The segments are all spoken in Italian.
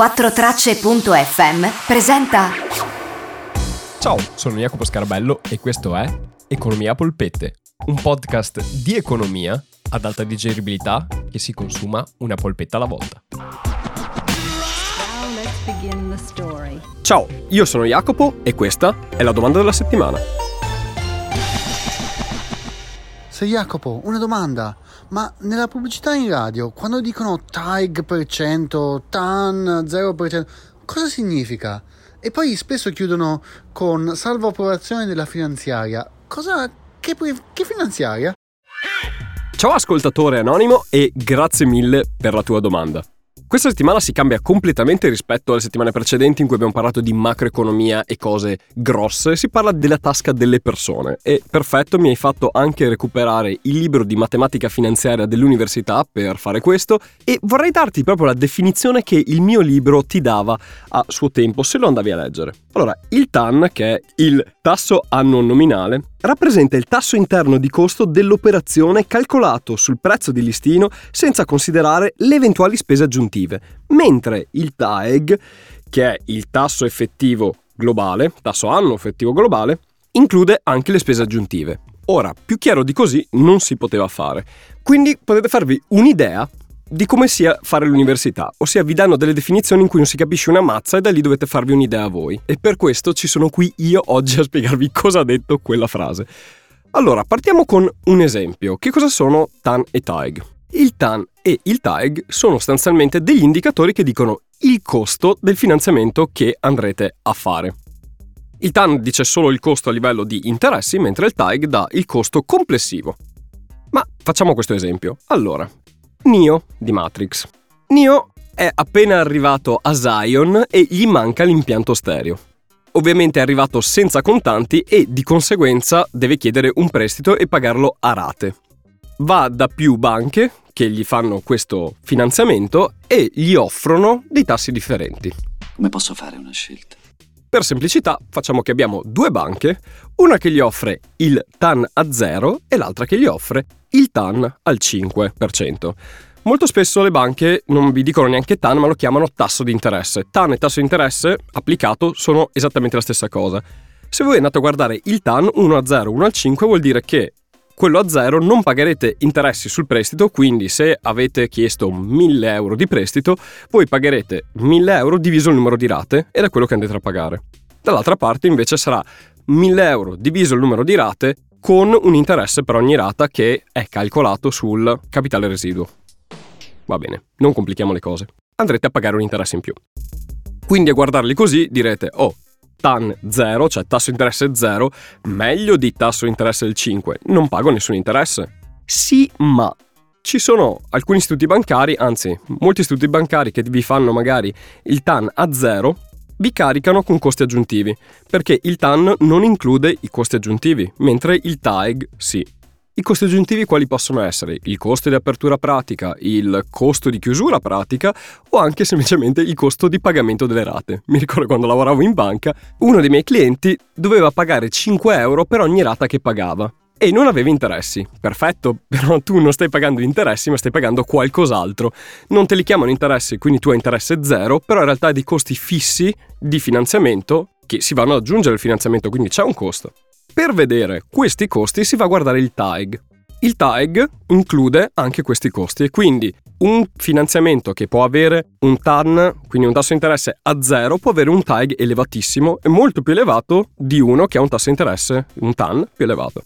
4tracce.fm presenta Ciao, sono Jacopo Scarabello e questo è Economia Polpette, un podcast di economia ad alta digeribilità che si consuma una polpetta alla volta. Ciao, io sono Jacopo e questa è la domanda della settimana. Sei Jacopo, una domanda. Ma nella pubblicità in radio, quando dicono TAG per cento, TAN 0%, cosa significa? E poi spesso chiudono con salvo approvazione della finanziaria. Cosa? Che, che finanziaria? Ciao ascoltatore anonimo e grazie mille per la tua domanda. Questa settimana si cambia completamente rispetto alle settimane precedenti in cui abbiamo parlato di macroeconomia e cose grosse, si parla della tasca delle persone. E perfetto mi hai fatto anche recuperare il libro di matematica finanziaria dell'università per fare questo. E vorrei darti proprio la definizione che il mio libro ti dava a suo tempo se lo andavi a leggere. Allora, il TAN, che è il tasso annuo nominale, rappresenta il tasso interno di costo dell'operazione calcolato sul prezzo di listino senza considerare le eventuali spese aggiuntive, mentre il TAEG, che è il tasso effettivo globale, tasso annuo effettivo globale, include anche le spese aggiuntive. Ora, più chiaro di così non si poteva fare. Quindi potete farvi un'idea di come sia fare l'università, ossia vi danno delle definizioni in cui non si capisce una mazza e da lì dovete farvi un'idea voi. E per questo ci sono qui io oggi a spiegarvi cosa ha detto quella frase. Allora, partiamo con un esempio. Che cosa sono TAN e TAEG? Il TAN e il TAEG sono sostanzialmente degli indicatori che dicono il costo del finanziamento che andrete a fare. Il TAN dice solo il costo a livello di interessi, mentre il TAEG dà il costo complessivo. Ma facciamo questo esempio. Allora, Neo di Matrix. Neo è appena arrivato a Zion e gli manca l'impianto stereo. Ovviamente è arrivato senza contanti e di conseguenza deve chiedere un prestito e pagarlo a rate. Va da più banche che gli fanno questo finanziamento e gli offrono dei tassi differenti. Come posso fare una scelta? Per semplicità facciamo che abbiamo due banche, una che gli offre il TAN a 0 e l'altra che gli offre il TAN al 5%. Molto spesso le banche non vi dicono neanche TAN, ma lo chiamano tasso di interesse. TAN e tasso di interesse applicato sono esattamente la stessa cosa. Se voi andate a guardare il TAN 1 a 0, 1 al 5 vuol dire che quello a zero non pagherete interessi sul prestito, quindi se avete chiesto 1000 euro di prestito, voi pagherete 1000 euro diviso il numero di rate ed è quello che andrete a pagare. Dall'altra parte invece sarà 1000 euro diviso il numero di rate con un interesse per ogni rata che è calcolato sul capitale residuo. Va bene, non complichiamo le cose. Andrete a pagare un interesse in più. Quindi a guardarli così direte, oh, TAN 0, cioè tasso interesse 0, meglio di tasso interesse del 5. Non pago nessun interesse. Sì, ma ci sono alcuni istituti bancari, anzi molti istituti bancari che vi fanno magari il TAN a 0, vi caricano con costi aggiuntivi, perché il TAN non include i costi aggiuntivi, mentre il TAEG sì. I costi aggiuntivi quali possono essere? Il costo di apertura pratica, il costo di chiusura pratica o anche semplicemente il costo di pagamento delle rate. Mi ricordo quando lavoravo in banca, uno dei miei clienti doveva pagare 5 euro per ogni rata che pagava e non aveva interessi. Perfetto, però tu non stai pagando interessi, ma stai pagando qualcos'altro. Non te li chiamano interessi, quindi tu hai interesse zero, però in realtà hai dei costi fissi di finanziamento che si vanno ad aggiungere al finanziamento, quindi c'è un costo. Per vedere questi costi si va a guardare il TAEG. Il TAEG include anche questi costi e quindi un finanziamento che può avere un TAN, quindi un tasso di interesse a zero, può avere un TAEG elevatissimo e molto più elevato di uno che ha un tasso di interesse, un TAN più elevato.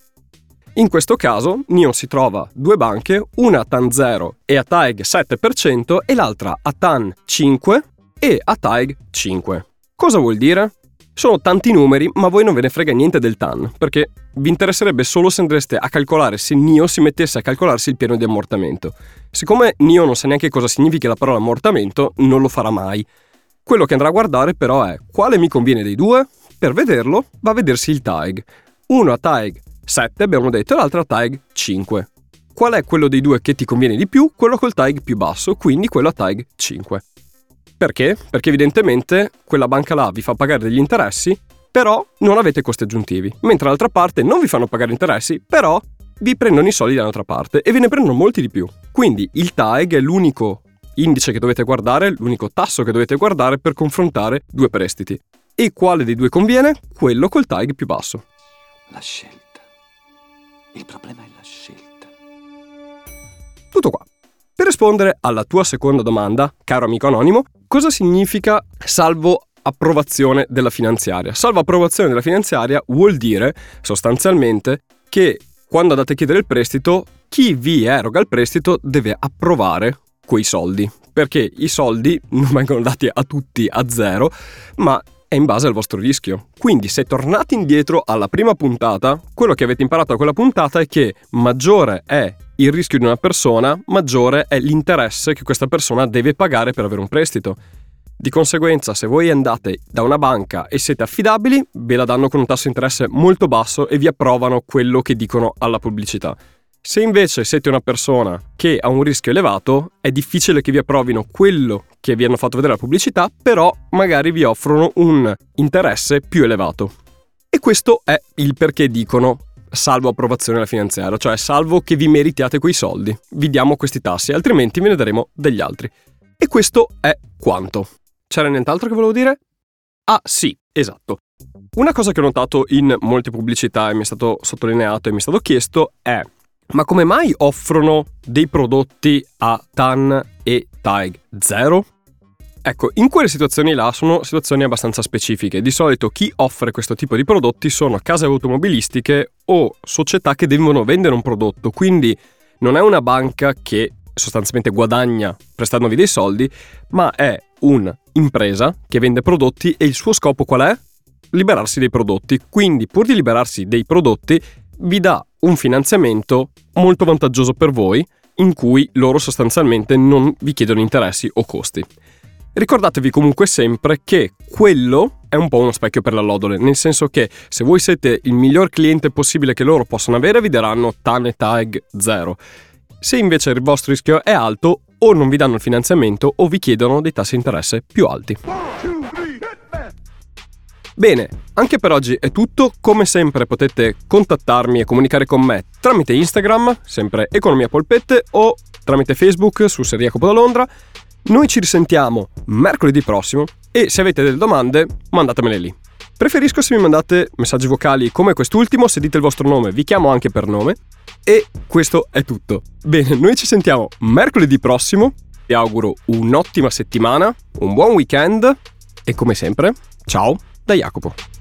In questo caso NIO si trova due banche, una a TAN 0 e a TAEG 7% e l'altra a TAN 5 e a TAEG 5. Cosa vuol dire? Sono tanti numeri, ma voi non ve ne frega niente del TAN, perché vi interesserebbe solo se andreste a calcolare se NIO si mettesse a calcolarsi il piano di ammortamento. Siccome NIO non sa neanche cosa significa la parola ammortamento, non lo farà mai. Quello che andrà a guardare però è quale mi conviene dei due? Per vederlo va a vedersi il TAEG. Uno a TAEG 7 abbiamo detto e l'altro a TAEG 5. Qual è quello dei due che ti conviene di più? Quello col TAEG più basso, quindi quello a TAEG 5. Perché? Perché evidentemente quella banca là vi fa pagare degli interessi, però non avete costi aggiuntivi, mentre dall'altra parte non vi fanno pagare interessi, però vi prendono i soldi dall'altra parte e ve ne prendono molti di più. Quindi il TAEG è l'unico indice che dovete guardare, l'unico tasso che dovete guardare per confrontare due prestiti. E quale dei due conviene? Quello col TAG più basso. La scelta. Il problema è la scelta. Tutto qua. Rispondere alla tua seconda domanda, caro amico anonimo, cosa significa salvo approvazione della finanziaria? Salvo approvazione della finanziaria vuol dire sostanzialmente che quando andate a chiedere il prestito, chi vi eroga il prestito deve approvare quei soldi, perché i soldi non vengono dati a tutti a zero, ma è in base al vostro rischio. Quindi se tornate indietro alla prima puntata, quello che avete imparato da quella puntata è che maggiore è il rischio di una persona, maggiore è l'interesse che questa persona deve pagare per avere un prestito. Di conseguenza, se voi andate da una banca e siete affidabili, ve la danno con un tasso di interesse molto basso e vi approvano quello che dicono alla pubblicità. Se invece siete una persona che ha un rischio elevato, è difficile che vi approvino quello che vi hanno fatto vedere la pubblicità, però magari vi offrono un interesse più elevato. E questo è il perché dicono salvo approvazione alla finanziaria, cioè salvo che vi meritiate quei soldi, vi diamo questi tassi, altrimenti ve ne daremo degli altri. E questo è quanto. C'era nient'altro che volevo dire? Ah sì, esatto. Una cosa che ho notato in molte pubblicità e mi è stato sottolineato e mi è stato chiesto è ma come mai offrono dei prodotti a TAN e TAG 0? Ecco, in quelle situazioni là sono situazioni abbastanza specifiche. Di solito chi offre questo tipo di prodotti sono case automobilistiche o società che devono vendere un prodotto, quindi non è una banca che sostanzialmente guadagna prestandovi dei soldi, ma è un'impresa che vende prodotti e il suo scopo qual è? Liberarsi dei prodotti. Quindi, pur di liberarsi dei prodotti, vi dà un finanziamento molto vantaggioso per voi, in cui loro sostanzialmente non vi chiedono interessi o costi. Ricordatevi comunque sempre che quello è un po' uno specchio per la lodole, nel senso che se voi siete il miglior cliente possibile che loro possano avere, vi daranno TAN e TAG 0. Se invece il vostro rischio è alto, o non vi danno il finanziamento o vi chiedono dei tassi di interesse più alti. Bene, anche per oggi è tutto. Come sempre potete contattarmi e comunicare con me tramite Instagram, sempre Economia Polpette, o tramite Facebook su Seriacopo da Londra. Noi ci risentiamo mercoledì prossimo e se avete delle domande mandatemele lì. Preferisco se mi mandate messaggi vocali come quest'ultimo, se dite il vostro nome vi chiamo anche per nome. E questo è tutto. Bene, noi ci sentiamo mercoledì prossimo. Vi auguro un'ottima settimana, un buon weekend e come sempre, ciao da Jacopo.